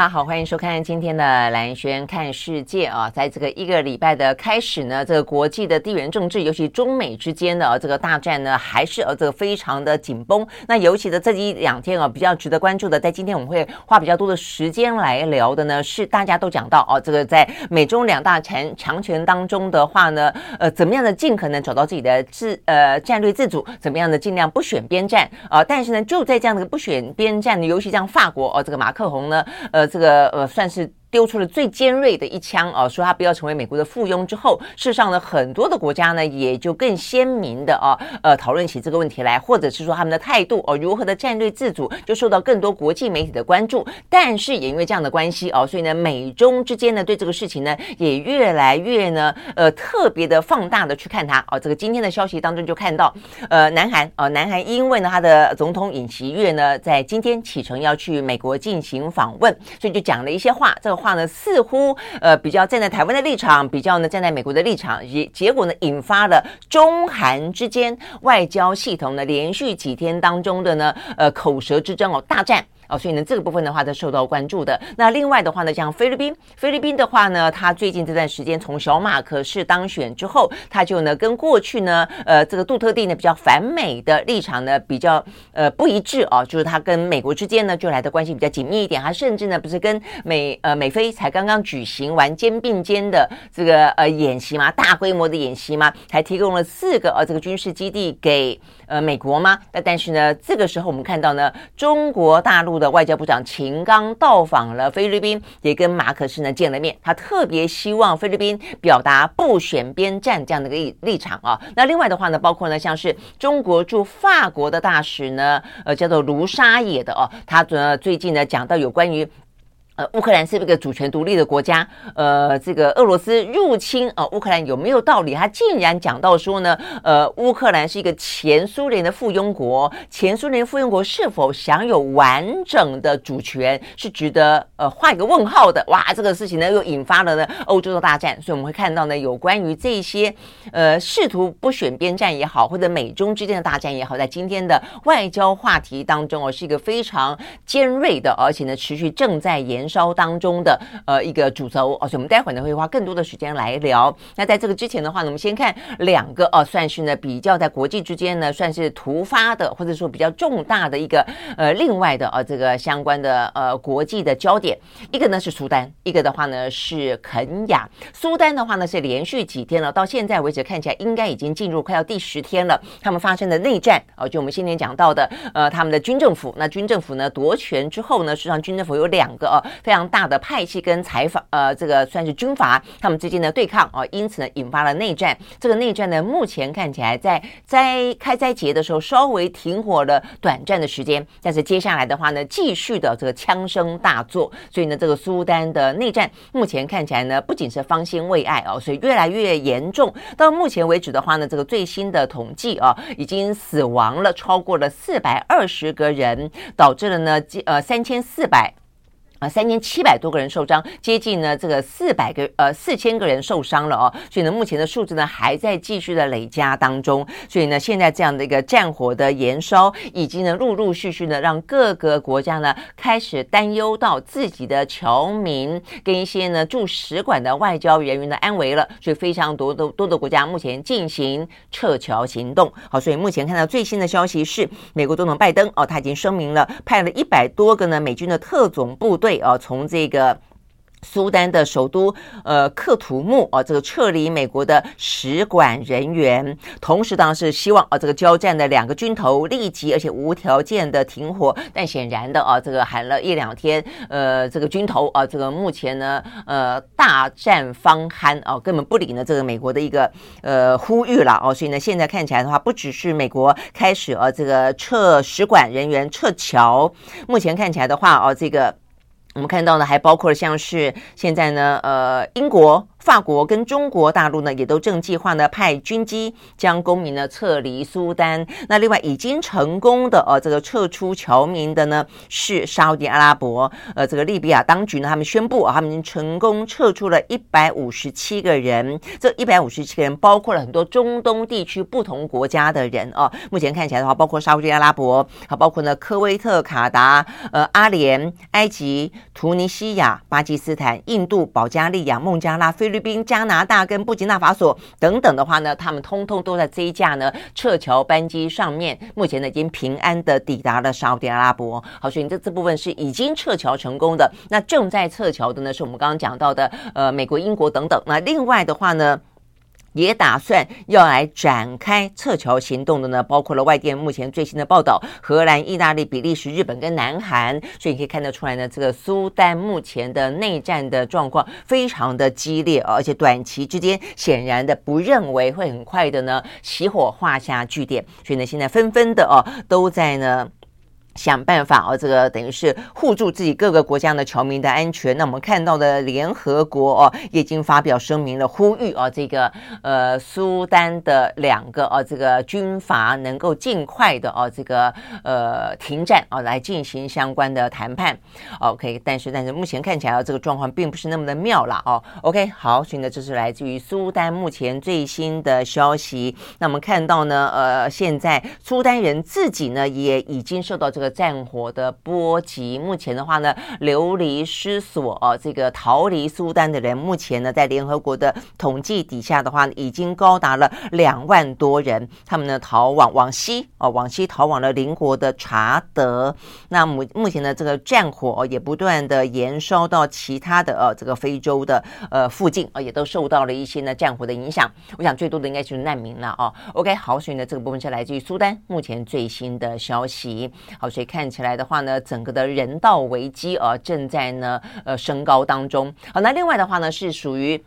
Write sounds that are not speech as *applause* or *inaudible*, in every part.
大家好，欢迎收看今天的蓝轩看世界啊，在这个一个礼拜的开始呢，这个国际的地缘政治，尤其中美之间的啊这个大战呢，还是呃这个非常的紧绷。那尤其的这一两天啊，比较值得关注的，在今天我们会花比较多的时间来聊的呢，是大家都讲到哦，这个在美中两大强强权当中的话呢，呃，怎么样的尽可能找到自己的自呃战略自主，怎么样的尽量不选边站啊？但是呢，就在这样的不选边站的，尤其像法国哦，这个马克宏呢，呃。这个呃，算是。丢出了最尖锐的一枪啊，说他不要成为美国的附庸之后，事实上呢，很多的国家呢也就更鲜明的啊，呃，讨论起这个问题来，或者是说他们的态度哦，如何的战略自主，就受到更多国际媒体的关注。但是也因为这样的关系哦，所以呢，美中之间呢对这个事情呢也越来越呢呃特别的放大的去看它哦。这个今天的消息当中就看到，呃，南韩哦，南韩因为呢他的总统尹锡悦呢在今天启程要去美国进行访问，所以就讲了一些话，这个。话呢，似乎呃比较站在台湾的立场，比较呢站在美国的立场，结结果呢引发了中韩之间外交系统呢连续几天当中的呢呃口舌之争哦大战。哦，所以呢，这个部分的话，都受到关注的。那另外的话呢，像菲律宾，菲律宾的话呢，他最近这段时间从小马可是当选之后，他就呢跟过去呢，呃，这个杜特地呢比较反美的立场呢比较呃不一致啊，就是他跟美国之间呢就来的关系比较紧密一点。他甚至呢不是跟美呃美菲才刚刚举行完肩并肩的这个呃演习嘛，大规模的演习嘛，还提供了四个呃这个军事基地给呃美国吗？那但是呢，这个时候我们看到呢，中国大陆。的外交部长秦刚到访了菲律宾，也跟马可斯呢见了面。他特别希望菲律宾表达不选边站这样的一个立立场啊。那另外的话呢，包括呢像是中国驻法国的大使呢，呃，叫做卢沙野的哦，他呢最近呢讲到有关于。乌克兰是一个主权独立的国家。呃，这个俄罗斯入侵啊，乌克兰有没有道理？他竟然讲到说呢，呃，乌克兰是一个前苏联的附庸国，前苏联附庸国是否享有完整的主权，是值得呃画一个问号的。哇，这个事情呢又引发了呢欧洲的大战。所以我们会看到呢，有关于这些呃试图不选边站也好，或者美中之间的大战也好，在今天的外交话题当中哦，是一个非常尖锐的，而且呢持续正在延。烧当中的呃一个主轴哦，所以我们待会儿呢会花更多的时间来聊。那在这个之前的话呢，我们先看两个哦，算是呢比较在国际之间呢算是突发的，或者说比较重大的一个呃另外的呃这个相关的呃国际的焦点。一个呢是苏丹，一个的话呢是肯亚。苏丹的话呢是连续几天了，到现在为止看起来应该已经进入快要第十天了。他们发生的内战哦，就我们先前讲到的呃他们的军政府，那军政府呢夺权之后呢，实际上军政府有两个哦。非常大的派系跟财阀，呃，这个算是军阀，他们之间的对抗啊，因此呢，引发了内战。这个内战呢，目前看起来在灾开斋节的时候稍微停火了短暂的时间，但是接下来的话呢，继续的这个枪声大作，所以呢，这个苏丹的内战目前看起来呢，不仅是方兴未艾哦，所以越来越严重。到目前为止的话呢，这个最新的统计啊，已经死亡了超过了四百二十个人，导致了呢，呃，三千四百。啊，三千七百多个人受伤，接近呢这个四百个呃四千个人受伤了哦，所以呢目前的数字呢还在继续的累加当中，所以呢现在这样的一个战火的延烧，已经呢陆陆续续的让各个国家呢开始担忧到自己的侨民跟一些呢驻使馆的外交人员的安危了，所以非常多的多的国家目前进行撤侨行动。好，所以目前看到最新的消息是，美国总统拜登哦他已经声明了，派了一百多个呢美军的特种部队。啊，从这个。苏丹的首都呃克图木啊，这个撤离美国的使馆人员，同时当然是希望啊这个交战的两个军头立即而且无条件的停火，但显然的啊这个喊了一两天，呃这个军头啊这个目前呢呃大战方酣啊根本不理呢这个美国的一个呃呼吁了哦，所以呢现在看起来的话，不只是美国开始啊这个撤使馆人员撤侨，目前看起来的话哦这个。我们看到呢，还包括了像是现在呢，呃，英国法国跟中国大陆呢，也都正计划呢派军机将公民呢撤离苏丹。那另外已经成功的呃这个撤出侨民的呢是沙乌地阿拉伯。呃，这个利比亚当局呢，他们宣布啊，他们已经成功撤出了一百五十七个人。这一百五十七个人包括了很多中东地区不同国家的人哦。目前看起来的话，包括沙乌地阿拉伯，还包括呢科威特、卡达、呃阿联、埃及、突尼西亚、巴基斯坦、印度、保加利亚、孟加拉、菲。菲律宾、加拿大跟布吉纳法索等等的话呢，他们通通都在这一架呢撤侨班机上面，目前呢已经平安的抵达了沙乌地阿拉伯。好，所以这这部分是已经撤侨成功的。那正在撤侨的呢，是我们刚刚讲到的，呃，美国、英国等等。那另外的话呢，也打算要来展开撤侨行动的呢，包括了外电目前最新的报道，荷兰、意大利、比利时、日本跟南韩，所以你可以看得出来呢，这个苏丹目前的内战的状况非常的激烈，而且短期之间显然的不认为会很快的呢起火画下句点，所以呢，现在纷纷的哦都在呢。想办法哦，这个等于是护住自己各个国家的侨民的安全。那我们看到的联合国哦，已经发表声明了，呼吁哦，这个呃苏丹的两个哦，这个军阀能够尽快的哦，这个呃停战哦，来进行相关的谈判。OK，但是但是目前看起来这个状况并不是那么的妙了哦。OK，好，所以呢，这是来自于苏丹目前最新的消息。那我们看到呢，呃，现在苏丹人自己呢也已经受到这。这个战火的波及，目前的话呢，流离失所哦，这个逃离苏丹的人，目前呢，在联合国的统计底下的话，已经高达了两万多人。他们呢，逃往往西哦，往西逃往了邻国的查德。那目目前呢，这个战火也不断的延烧到其他的呃这个非洲的呃附近啊，也都受到了一些呢战火的影响。我想最多的应该就是难民了哦。OK，好，所以呢，这个部分是来自于苏丹目前最新的消息。好。所以看起来的话呢，整个的人道危机啊正在呢呃升高当中。好，那另外的话呢是属于。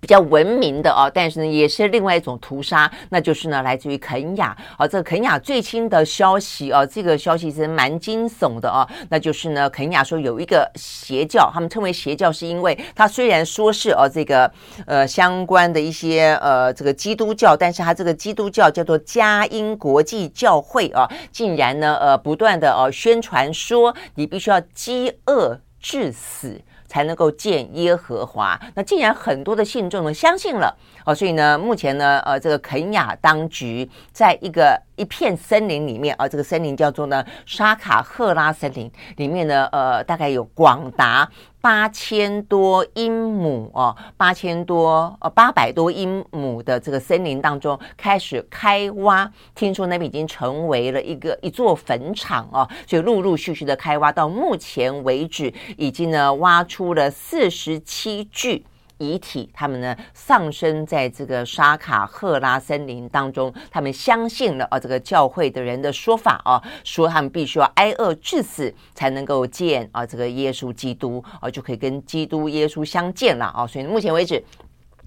比较文明的啊，但是呢，也是另外一种屠杀，那就是呢，来自于肯亚啊。这个肯亚最新的消息啊，这个消息是蛮惊悚的啊。那就是呢，肯亚说有一个邪教，他们称为邪教，是因为他虽然说是哦、啊，这个呃相关的一些呃这个基督教，但是他这个基督教叫做佳音国际教会啊，竟然呢呃不断的哦、宣传说你必须要饥饿致死。才能够见耶和华。那既然很多的信众呢相信了哦，所以呢，目前呢，呃，这个肯雅当局在一个一片森林里面啊，这个森林叫做呢沙卡赫拉森林，里面呢，呃，大概有广达。八千多英亩哦，八千多呃八百多英亩的这个森林当中开始开挖，听说那边已经成为了一个一座坟场哦，所以陆陆续续的开挖，到目前为止已经呢挖出了四十七具。遗体，他们呢丧生在这个沙卡赫拉森林当中，他们相信了啊这个教会的人的说法啊，说他们必须要挨饿致死才能够见啊这个耶稣基督啊，就可以跟基督耶稣相见了啊，所以目前为止。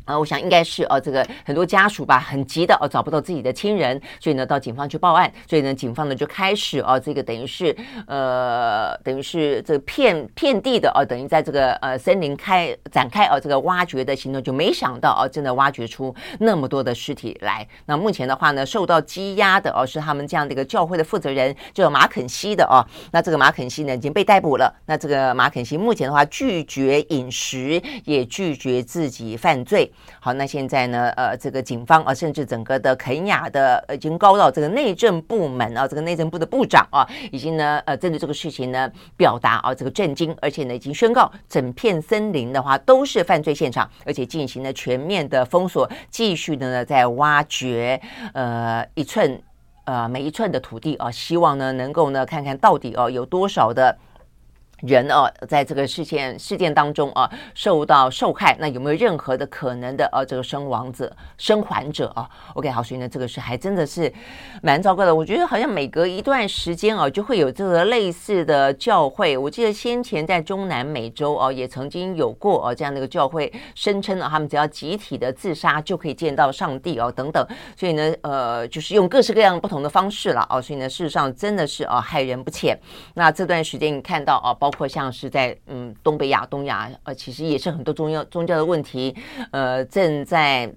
啊，我想应该是呃，这个很多家属吧，很急的哦，找不到自己的亲人，所以呢，到警方去报案，所以呢，警方呢就开始哦，这个等于是呃，等于是这个遍遍地的哦，等于在这个呃森林开展开哦，这个挖掘的行动，就没想到哦，真的挖掘出那么多的尸体来。那目前的话呢，受到羁押的哦，是他们这样的一个教会的负责人，叫马肯西的哦。那这个马肯西呢已经被逮捕了。那这个马肯西目前的话拒绝饮食，也拒绝自己犯罪。好，那现在呢？呃，这个警方啊，甚至整个的肯亚的呃已经高到这个内政部门啊，这个内政部的部长啊，已经呢，呃，针对这个事情呢，表达啊这个震惊，而且呢，已经宣告整片森林的话都是犯罪现场，而且进行了全面的封锁，继续的呢在挖掘，呃，一寸呃每一寸的土地啊，希望呢能够呢看看到底哦有多少的。人哦，在这个事件事件当中啊，受到受害，那有没有任何的可能的呃、啊，这个生亡者、生还者啊？OK，好，所以呢，这个是还真的是蛮糟糕的。我觉得好像每隔一段时间啊，就会有这个类似的教会。我记得先前在中南美洲啊，也曾经有过啊这样的一个教会，声称啊，他们只要集体的自杀就可以见到上帝哦、啊，等等。所以呢，呃，就是用各式各样不同的方式了啊。所以呢，事实上真的是啊，害人不浅。那这段时间你看到啊，包包括像是在嗯东北亚、东亚，呃，其实也是很多宗教宗教的问题，呃，正在。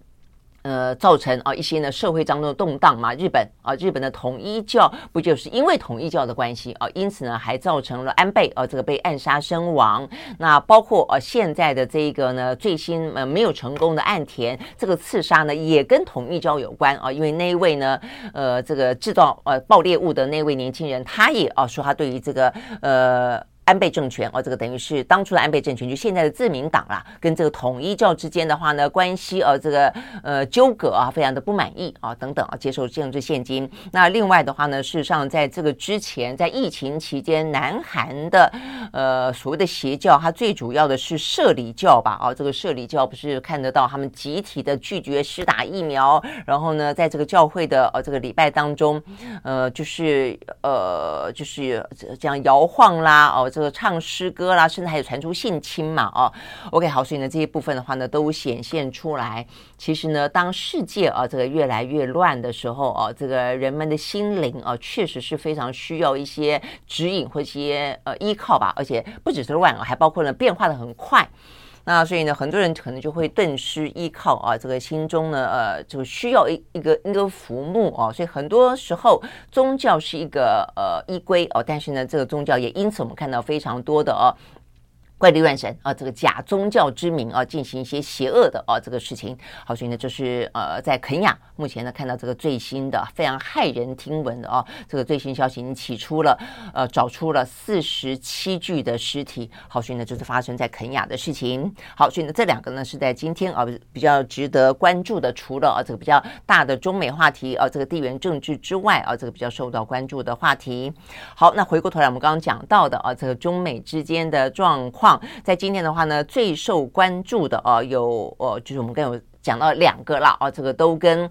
呃，造成啊一些呢社会当中的动荡嘛，日本啊，日本的统一教不就是因为统一教的关系啊，因此呢还造成了安倍啊这个被暗杀身亡。那包括呃、现在的这个呢最新呃没有成功的岸田这个刺杀呢也跟统一教有关啊，因为那一位呢呃这个制造呃爆裂物的那位年轻人，他也啊说他对于这个呃。安倍政权哦，这个等于是当初的安倍政权，就现在的自民党啦，跟这个统一教之间的话呢，关系呃，这个呃纠葛啊，非常的不满意啊，等等啊，接受政治献金。那另外的话呢，事实上在这个之前，在疫情期间，南韩的呃所谓的邪教，它最主要的是社里教吧？啊，这个社里教不是看得到他们集体的拒绝施打疫苗，然后呢，在这个教会的呃这个礼拜当中，呃，就是呃就是这样摇晃啦，哦。这个唱诗歌啦，甚至还有传出性侵嘛，哦，OK，好，所以呢，这些部分的话呢，都显现出来。其实呢，当世界啊这个越来越乱的时候哦，这个人们的心灵啊，确实是非常需要一些指引或一些呃依靠吧。而且不只是乱啊，还包括呢变化的很快。那所以呢，很多人可能就会顿失依靠啊，这个心中呢，呃，就需要一一个一个浮木啊。所以很多时候，宗教是一个呃依归哦，但是呢，这个宗教也因此我们看到非常多的哦。怪力乱神啊，这个假宗教之名啊，进行一些邪恶的啊这个事情。好，所以呢，就是呃，在肯亚目前呢，看到这个最新的非常骇人听闻的啊，这个最新消息已经起出了，呃，找出了四十七具的尸体。好，所以呢，就是发生在肯亚的事情。好，所以呢，这两个呢是在今天啊比较值得关注的，除了啊这个比较大的中美话题啊这个地缘政治之外啊，这个比较受到关注的话题。好，那回过头来，我们刚刚讲到的啊这个中美之间的状况。在今天的话呢，最受关注的啊，有呃，就是我们刚有讲到两个了啊，这个都跟。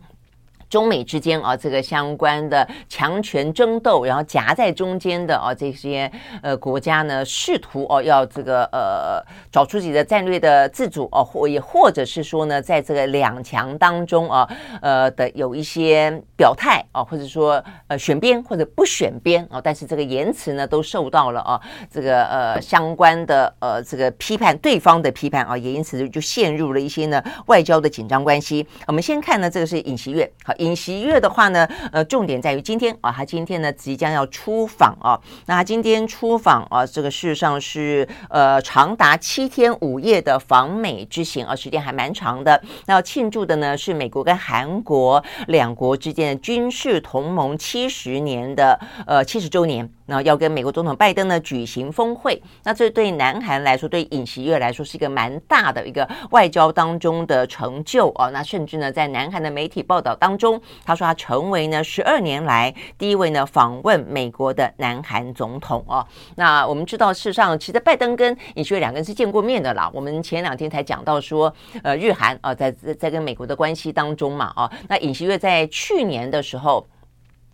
中美之间啊，这个相关的强权争斗，然后夹在中间的啊，这些呃国家呢，试图哦要这个呃找出自己的战略的自主哦，或也或者是说呢，在这个两强当中啊，呃的有一些表态啊，或者说呃选边或者不选边啊，但是这个言辞呢都受到了啊这个呃相关的呃这个批判，对方的批判啊，也因此就陷入了一些呢外交的紧张关系。我们先看呢，这个是尹锡悦好。尹锡悦的话呢，呃，重点在于今天啊，他今天呢即将要出访啊。那他今天出访啊，这个事实上是呃长达七天五夜的访美之行啊，时间还蛮长的。那要庆祝的呢是美国跟韩国两国之间的军事同盟七十年的呃七十周年。那要跟美国总统拜登呢举行峰会，那这对南韩来说，对尹锡悦来说是一个蛮大的一个外交当中的成就哦。那甚至呢，在南韩的媒体报道当中，他说他成为呢十二年来第一位呢访问美国的南韩总统哦。那我们知道，事实上，其实拜登跟尹锡悦两个人是见过面的啦。我们前两天才讲到说，呃，日韩啊，在在跟美国的关系当中嘛，哦，那尹锡悦在去年的时候。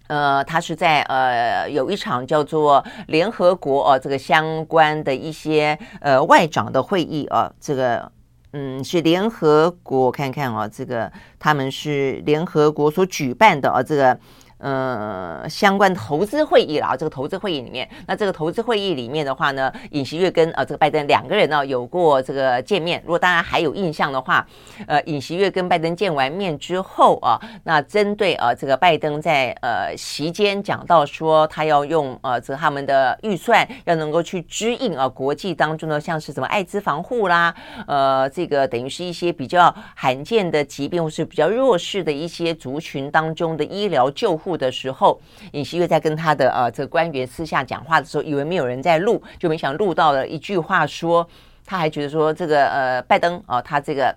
呃，他是在呃有一场叫做联合国哦、这个相关的一些呃外长的会议啊、这个嗯是联合国看看啊、这个他们是联合国所举办的啊、这个。呃，相关投资会议了啊，这个投资会议里面，那这个投资会议里面的话呢，尹锡悦跟呃这个拜登两个人呢有过这个见面。如果大家还有印象的话，呃，尹锡悦跟拜登见完面之后啊，那针对呃这个拜登在呃席间讲到说，他要用呃这个他们的预算要能够去支应啊国际当中的像是什么艾滋防护啦，呃这个等于是一些比较罕见的疾病或是比较弱势的一些族群当中的医疗救护。录的时候，尹锡悦在跟他的呃这个官员私下讲话的时候，以为没有人在录，就没想录到了一句话说，他还觉得说这个呃拜登啊、他这个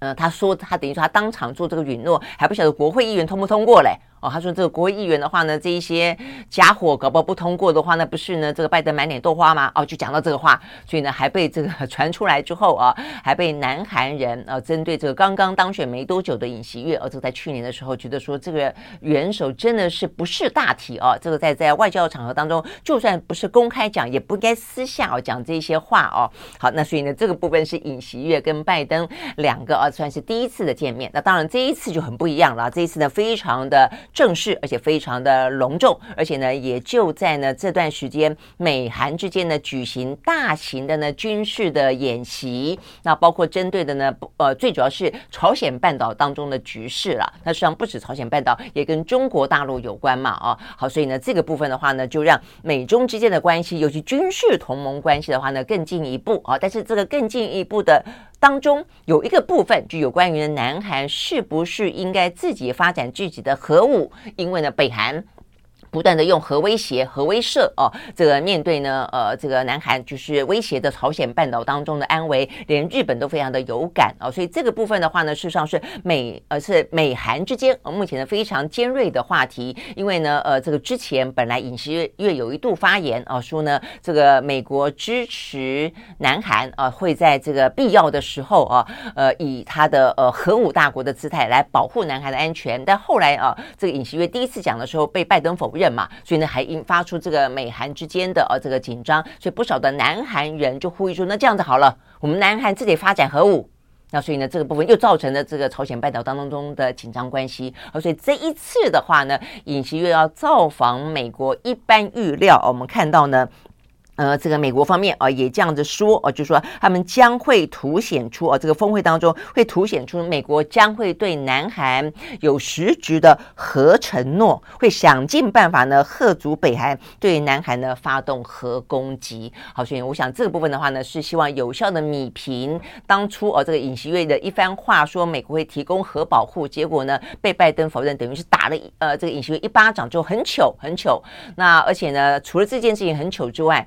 呃他说他等于说他当场做这个允诺，还不晓得国会议员通不通过嘞。哦，他说这个国会议员的话呢，这一些家伙搞不好不通过的话，那不是呢这个拜登满脸豆花吗？哦，就讲到这个话，所以呢还被这个 *laughs* 传出来之后啊，还被南韩人啊针对这个刚刚当选没多久的尹锡悦，而这个在去年的时候觉得说这个元首真的是不是大体啊，这个在在外交场合当中，就算不是公开讲，也不该私下哦讲这些话哦。好，那所以呢这个部分是尹锡悦跟拜登两个啊算是第一次的见面，那当然这一次就很不一样了，这一次呢非常的。正式，而且非常的隆重，而且呢，也就在呢这段时间，美韩之间呢举行大型的呢军事的演习，那包括针对的呢，呃，最主要是朝鲜半岛当中的局势了。那实际上不止朝鲜半岛，也跟中国大陆有关嘛，啊，好，所以呢，这个部分的话呢，就让美中之间的关系，尤其军事同盟关系的话呢，更进一步啊。但是这个更进一步的当中，有一个部分就有关于南韩是不是应该自己发展自己的核武，因为呢，北韩。不断的用核威胁、核威慑哦，这个面对呢，呃，这个南韩就是威胁的朝鲜半岛当中的安危，连日本都非常的有感哦，所以这个部分的话呢，事实上是美呃是美韩之间呃目前的非常尖锐的话题，因为呢，呃，这个之前本来尹锡悦有一度发言啊，说呢，这个美国支持南韩啊，会在这个必要的时候啊，呃，以他的呃核武大国的姿态来保护南韩的安全，但后来啊，这个尹锡悦第一次讲的时候被拜登否认。嘛，所以呢，还引发出这个美韩之间的呃这个紧张，所以不少的南韩人就呼吁说，那这样子好了，我们南韩自己发展核武，那所以呢，这个部分又造成了这个朝鲜半岛当中的紧张关系，而所以这一次的话呢，尹锡悦要造访美国，一般预料我们看到呢。呃，这个美国方面啊，也这样子说哦，就是说他们将会凸显出哦，这个峰会当中会凸显出美国将会对南韩有实质的核承诺，会想尽办法呢，吓阻北韩对南韩呢发动核攻击。好，所以我想这个部分的话呢，是希望有效的弭平当初哦这个尹锡悦的一番话，说美国会提供核保护，结果呢被拜登否认，等于是打了呃这个尹锡悦一巴掌，就很糗很糗。那而且呢，除了这件事情很糗之外，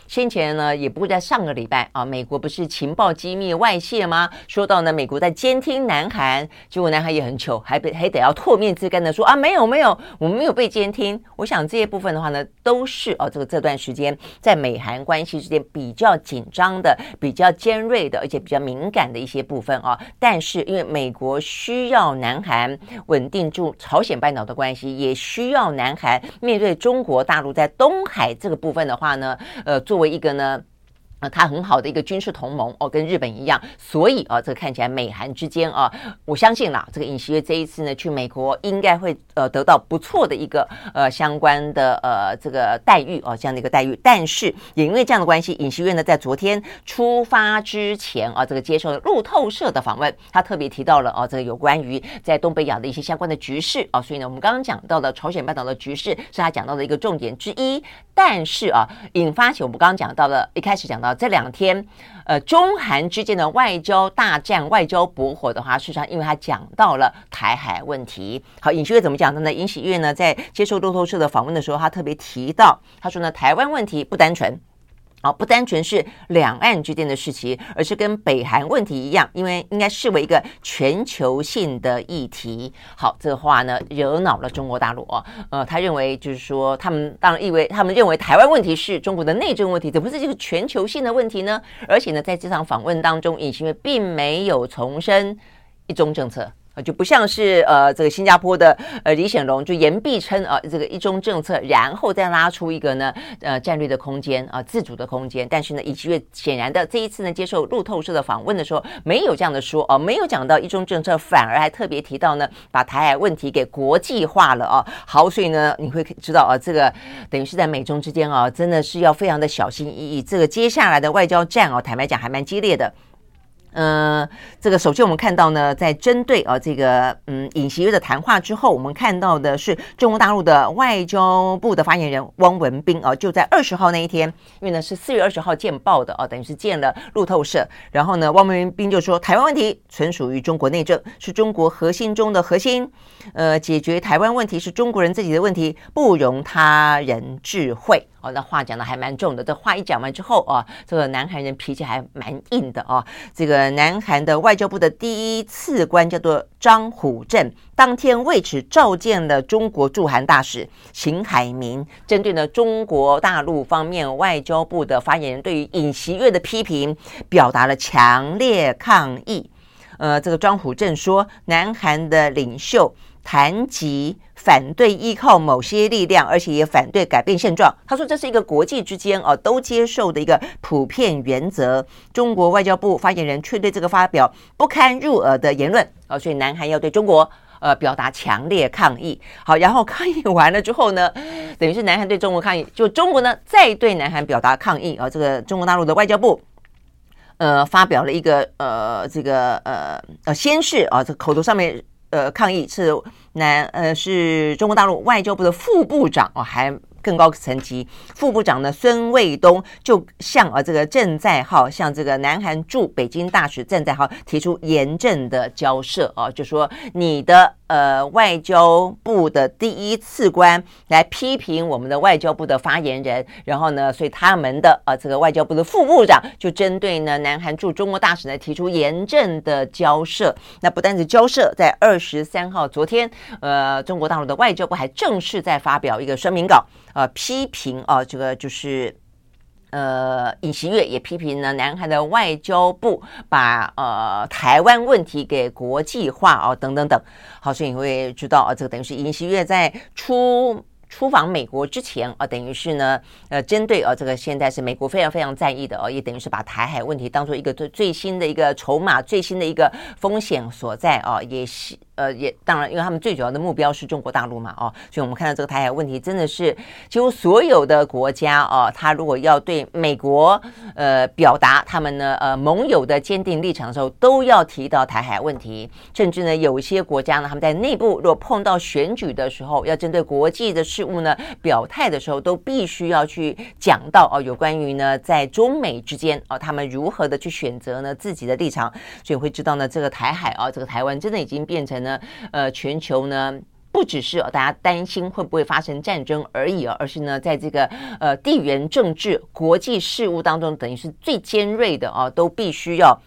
先前呢，也不会在上个礼拜啊，美国不是情报机密外泄吗？说到呢，美国在监听南韩，结果南韩也很糗，还被还得要唾面之干的说啊，没有没有，我们没有被监听。我想这些部分的话呢，都是哦、这个这段时间在美韩关系之间比较紧张的、比较尖锐的，而且比较敏感的一些部分啊。但是因为美国需要南韩稳定住朝鲜半岛的关系，也需要南韩面对中国大陆在东海这个部分的话呢，呃，做。为一个呢？啊，他很好的一个军事同盟哦，跟日本一样，所以啊，这个看起来美韩之间啊，我相信啦，这个尹锡悦这一次呢去美国，应该会呃得到不错的一个呃相关的呃这个待遇哦，这样的一个待遇。但是也因为这样的关系，尹锡悦呢在昨天出发之前啊，这个接受了路透社的访问，他特别提到了哦，这个有关于在东北亚的一些相关的局势啊，所以呢，我们刚刚讲到的朝鲜半岛的局势是他讲到的一个重点之一。但是啊，引发起我们刚刚讲到的，一开始讲到。这两天，呃，中韩之间的外交大战、外交博火的话，事实上，因为他讲到了台海问题。好，尹锡悦怎么讲的呢？尹锡悦呢，在接受路透社的访问的时候，他特别提到，他说呢，台湾问题不单纯。好，不单纯是两岸之间的事情，而是跟北韩问题一样，因为应该视为一个全球性的议题。好，这话呢惹恼了中国大陆哦。呃，他认为就是说，他们当然以为他们认为台湾问题是中国的内政问题，怎么是这个全球性的问题呢？而且呢，在这场访问当中，尹锡悦并没有重申一中政策。啊，就不像是呃，这个新加坡的呃李显龙就言必称啊，这个一中政策，然后再拉出一个呢呃战略的空间啊，自主的空间。但是呢，尹锡悦显然的这一次呢接受路透社的访问的时候，没有这样的说哦，没有讲到一中政策，反而还特别提到呢，把台海问题给国际化了啊。好，所以呢，你会知道啊，这个等于是在美中之间啊，真的是要非常的小心翼翼。这个接下来的外交战哦，坦白讲还蛮激烈的。呃，这个首先我们看到呢，在针对啊这个嗯尹锡悦的谈话之后，我们看到的是中国大陆的外交部的发言人汪文斌啊，就在二十号那一天，因为呢是四月二十号见报的啊，等于是见了路透社，然后呢汪文斌就说，台湾问题纯属于中国内政，是中国核心中的核心，呃，解决台湾问题是中国人自己的问题，不容他人智慧。哦，那话讲的还蛮重的。这话一讲完之后啊，这个南韩人脾气还蛮硬的啊。这个南韩的外交部的第一次官叫做张虎镇，当天为此召见了中国驻韩大使秦海明，针对呢中国大陆方面外交部的发言人对于尹锡悦的批评，表达了强烈抗议。呃，这个张虎镇说，南韩的领袖。谈及反对依靠某些力量，而且也反对改变现状。他说这是一个国际之间啊都接受的一个普遍原则。中国外交部发言人却对这个发表不堪入耳的言论啊，所以南韩要对中国呃表达强烈抗议。好，然后抗议完了之后呢，*laughs* 等于是南韩对中国抗议，就中国呢再对南韩表达抗议啊。这个中国大陆的外交部呃发表了一个呃这个呃呃先是啊这口头上面呃抗议是南呃是中国大陆外交部的副部长哦还。更高层级副部长呢，孙卫东就向啊这个郑在浩向这个南韩驻北京大使郑在浩提出严正的交涉啊，就说你的。呃，外交部的第一次官来批评我们的外交部的发言人，然后呢，所以他们的呃这个外交部的副部长就针对呢南韩驻中国大使呢提出严正的交涉。那不单是交涉，在二十三号昨天，呃，中国大陆的外交部还正式在发表一个声明稿，呃，批评啊、这个就是。呃，尹锡悦也批评了，南韩的外交部把呃台湾问题给国际化哦，等等等。好，所以你会知道啊，这个等于是尹锡悦在出出访美国之前啊，等于是呢，呃，针对啊这个现在是美国非常非常在意的哦，也等于是把台海问题当做一个最最新的一个筹码，最新的一个风险所在啊，也是。呃，也当然，因为他们最主要的目标是中国大陆嘛，哦，所以我们看到这个台海问题真的是几乎所有的国家哦，他如果要对美国呃表达他们呢呃盟友的坚定立场的时候，都要提到台海问题。甚至呢，有一些国家呢，他们在内部如果碰到选举的时候，要针对国际的事事务呢表态的时候，都必须要去讲到哦，有关于呢在中美之间哦，他们如何的去选择呢自己的立场。所以会知道呢，这个台海啊，这个台湾真的已经变成了。呃，全球呢，不只是大家担心会不会发生战争而已啊，而是呢，在这个呃地缘政治、国际事务当中，等于是最尖锐的啊，都必须要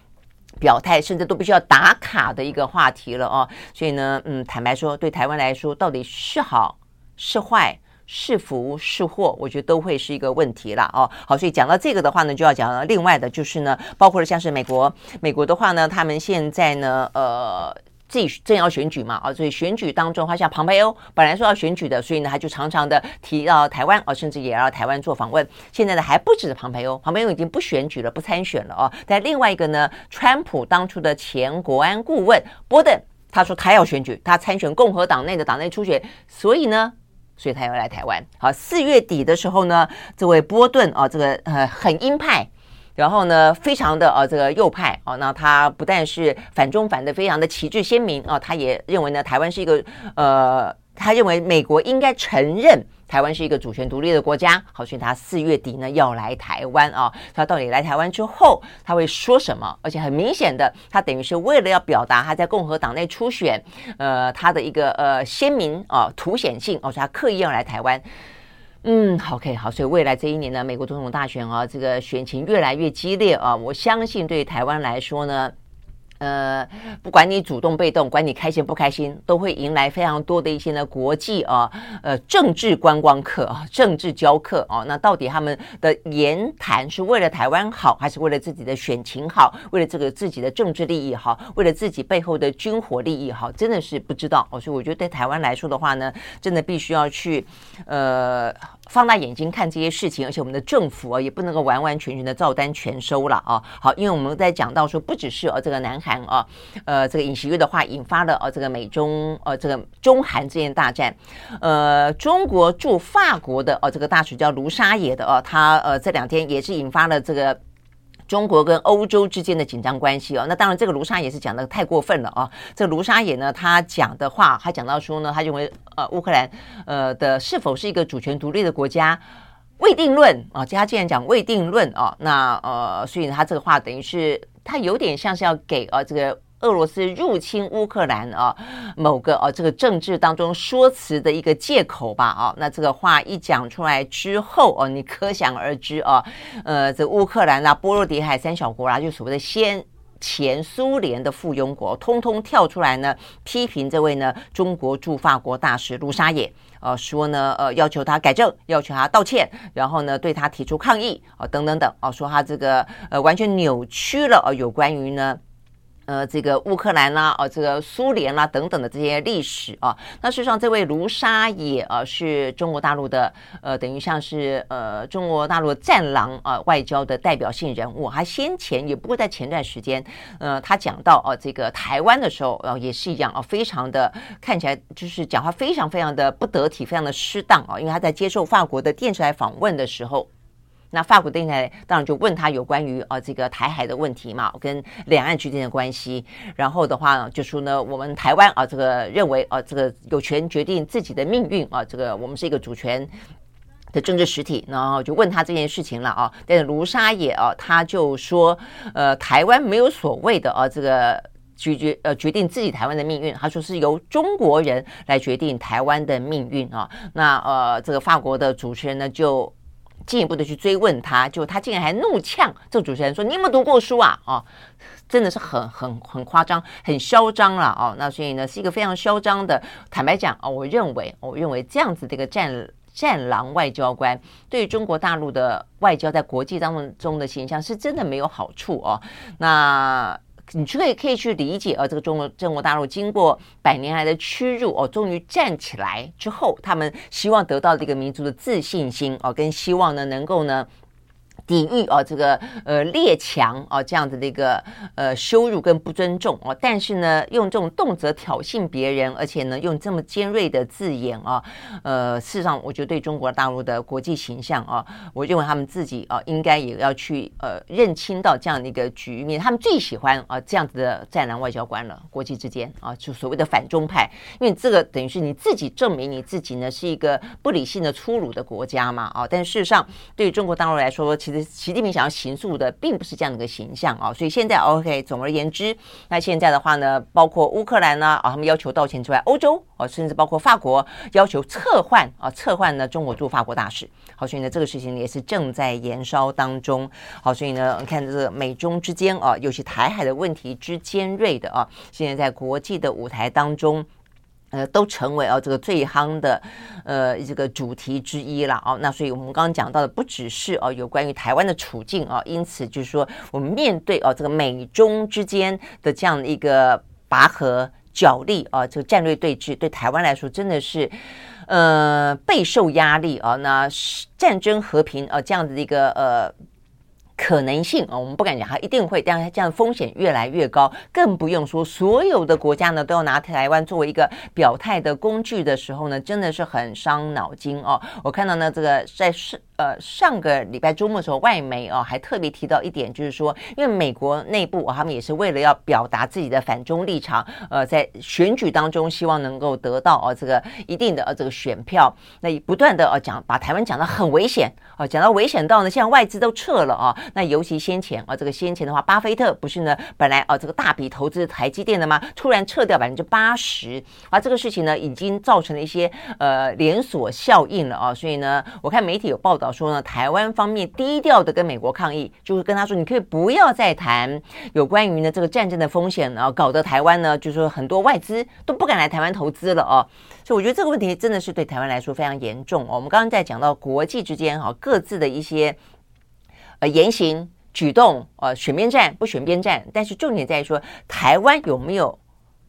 表态，甚至都必须要打卡的一个话题了啊。所以呢，嗯，坦白说，对台湾来说，到底是好是坏、是福是祸，我觉得都会是一个问题了哦。好，所以讲到这个的话呢，就要讲到另外的，就是呢，包括了像是美国，美国的话呢，他们现在呢，呃。自己正要选举嘛，啊，所以选举当中，的话像庞培欧本来说要选举的，所以呢，他就常常的提到台湾，啊，甚至也要台湾做访问。现在呢，还不止庞培欧，庞培欧已经不选举了，不参选了哦。但另外一个呢，川普当初的前国安顾问波顿，他说他要选举，他参选共和党内的党内初选，所以呢，所以他要来台湾。好，四月底的时候呢，这位波顿啊，这个呃很鹰派。然后呢，非常的呃这个右派哦，那他不但是反中反的非常的旗帜鲜明啊，他也认为呢，台湾是一个呃，他认为美国应该承认台湾是一个主权独立的国家。好，所以他四月底呢要来台湾啊，他到底来台湾之后他会说什么？而且很明显的，他等于是为了要表达他在共和党内初选呃他的一个呃鲜明啊凸显性，而且他刻意要来台湾。嗯，OK，好，所以未来这一年呢，美国总统大选啊，这个选情越来越激烈啊，我相信对台湾来说呢。呃，不管你主动被动，管你开心不开心，都会迎来非常多的一些呢国际啊，呃，政治观光客啊，政治教课啊。那到底他们的言谈是为了台湾好，还是为了自己的选情好，为了这个自己的政治利益好，为了自己背后的军火利益好，真的是不知道。所以我觉得对台湾来说的话呢，真的必须要去呃放大眼睛看这些事情，而且我们的政府啊也不能够完完全全的照单全收了啊。好，因为我们在讲到说，不只是啊这个南。韩啊，呃，这个尹锡悦的话引发了呃这个美中呃这个中韩之间大战，呃，中国驻法国的哦这个大使叫卢沙野的哦，他呃这两天也是引发了这个中国跟欧洲之间的紧张关系哦。那当然，这个卢沙也是讲的太过分了啊。这卢沙野呢，他讲的话，他讲到说呢，他认为呃乌克兰呃的是否是一个主权独立的国家未定论啊。他竟然讲未定论啊，那呃，所以他这个话等于是。他有点像是要给啊这个俄罗斯入侵乌克兰啊某个啊这个政治当中说辞的一个借口吧啊，那这个话一讲出来之后哦，你可想而知啊，呃，这乌克兰啦、波罗的海三小国啦，就所谓的先前苏联的附庸国，通通跳出来呢批评这位呢中国驻法国大使卢沙野。呃，说呢，呃，要求他改正，要求他道歉，然后呢，对他提出抗议，啊、等等等，啊、说他这个呃完全扭曲了，呃，有关于呢，呃，这个乌克兰啦，哦，这个苏联啦，等等的这些历史啊，那事实上，这位卢沙野啊，是中国大陆的，呃，等于像是呃，中国大陆战狼啊，外交的代表性人物。他先前也不过在前段时间，呃，他讲到哦，这个台湾的时候，呃，也是一样啊，非常的看起来就是讲话非常非常的不得体，非常的失当啊，因为他在接受法国的电视台访问的时候。那法国电台当然就问他有关于啊这个台海的问题嘛，跟两岸之间的关系。然后的话呢，就说呢，我们台湾啊这个认为啊这个有权决定自己的命运啊，这个我们是一个主权的政治实体。然后就问他这件事情了啊。但是卢沙野啊，他就说，呃，台湾没有所谓的啊这个决决呃决定自己台湾的命运，他说是由中国人来决定台湾的命运啊。那呃这个法国的主持人呢就。进一步的去追问他，就他竟然还怒呛这个主持人说：“你有没有读过书啊？哦，真的是很很很夸张，很嚣张了哦。那所以呢，是一个非常嚣张的。坦白讲哦，我认为，我认为这样子的一个战战狼外交官，对于中国大陆的外交在国际当中的形象，是真的没有好处哦。那。你就可以可以去理解啊，这个中国中国大陆经过百年来的屈辱哦，终于站起来之后，他们希望得到这个民族的自信心哦，跟希望呢，能够呢。抵御啊，这个呃列强啊这样子的一个呃羞辱跟不尊重啊，但是呢，用这种动辄挑衅别人，而且呢，用这么尖锐的字眼啊，呃，事实上，我觉得对中国大陆的国际形象啊，我认为他们自己啊，应该也要去呃认清到这样的一个局面。他们最喜欢啊这样子的战狼外交官了，国际之间啊，就所谓的反中派，因为这个等于是你自己证明你自己呢是一个不理性的粗鲁的国家嘛啊，但事实上，对于中国大陆来说，其实。习近平想要形塑的并不是这样的一个形象啊，所以现在 OK，总而言之，那现在的话呢，包括乌克兰呢啊，他们要求道歉之外，欧洲啊，甚至包括法国要求撤换啊，撤换呢中国驻法国大使。好，所以呢，这个事情也是正在延烧当中。好，所以呢，你看这个美中之间啊，尤其台海的问题之尖锐的啊，现在在国际的舞台当中。呃，都成为啊这个最夯的呃这个主题之一了啊。那所以我们刚刚讲到的不只是哦有关于台湾的处境啊，因此就是说我们面对啊这个美中之间的这样的一个拔河角力啊，这个战略对峙对台湾来说真的是呃备受压力啊。那战争和平啊这样的一个呃。可能性啊，我们不敢讲它一定会，这样这样风险越来越高，更不用说所有的国家呢都要拿台湾作为一个表态的工具的时候呢，真的是很伤脑筋哦。我看到呢，这个在是。呃，上个礼拜周末的时候，外媒啊还特别提到一点，就是说，因为美国内部他们也是为了要表达自己的反中立场，呃，在选举当中希望能够得到啊这个一定的呃这个选票，那不断的哦讲把台湾讲得很危险啊，讲到危险到呢，现在外资都撤了啊，那尤其先前啊这个先前的话，巴菲特不是呢本来啊这个大笔投资台积电的吗？突然撤掉百分之八十，而这个事情呢已经造成了一些呃连锁效应了啊，所以呢，我看媒体有报道。说呢，台湾方面低调的跟美国抗议，就是跟他说，你可以不要再谈有关于呢这个战争的风险啊，搞得台湾呢，就是说很多外资都不敢来台湾投资了哦。所以我觉得这个问题真的是对台湾来说非常严重。我们刚刚在讲到国际之间哈各自的一些呃言行举动，呃选边站不选边站，但是重点在于说台湾有没有。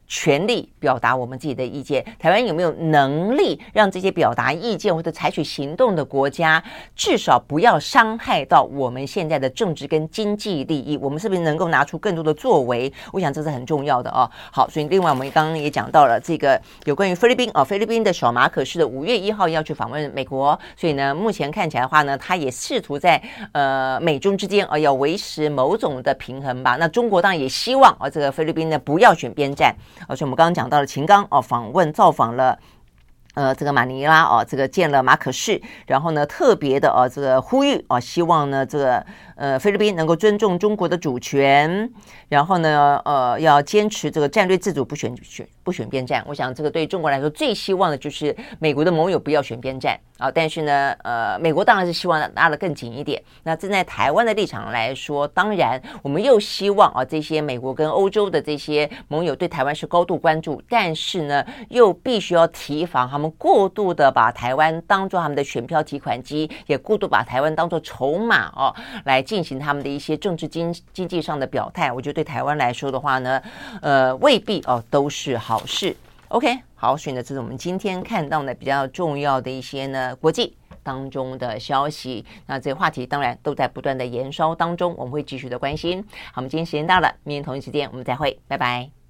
权力表达我们自己的意见，台湾有没有能力让这些表达意见或者采取行动的国家，至少不要伤害到我们现在的政治跟经济利益？我们是不是能够拿出更多的作为？我想这是很重要的哦。好，所以另外我们刚刚也讲到了这个有关于菲律宾啊，菲律宾的小马可是的五月一号要去访问美国，所以呢，目前看起来的话呢，他也试图在呃美中之间啊要维持某种的平衡吧。那中国当然也希望啊这个菲律宾呢不要选边站。而且我们刚刚讲到了秦刚哦，访问造访了呃这个马尼拉哦，这个见了马可仕，然后呢特别的哦这个呼吁哦，希望呢这个呃菲律宾能够尊重中国的主权，然后呢呃要坚持这个战略自主不选选不选边站。我想这个对中国来说最希望的就是美国的盟友不要选边站啊。但是呢，呃，美国当然是希望拉得更紧一点。那站在台湾的立场来说，当然我们又希望啊，这些美国跟欧洲的这些盟友对台湾是高度关注，但是呢，又必须要提防他们过度的把台湾当做他们的选票提款机，也过度把台湾当做筹码哦，来进行他们的一些政治经经济上的表态。我觉得对台湾来说的话呢，呃，未必哦都是好事。OK，好，所以呢，这是我们今天看到的比较重要的一些呢国际当中的消息。那这个话题当然都在不断的延烧当中，我们会继续的关心。好，我们今天时间到了，明天同一时间我们再会，拜拜。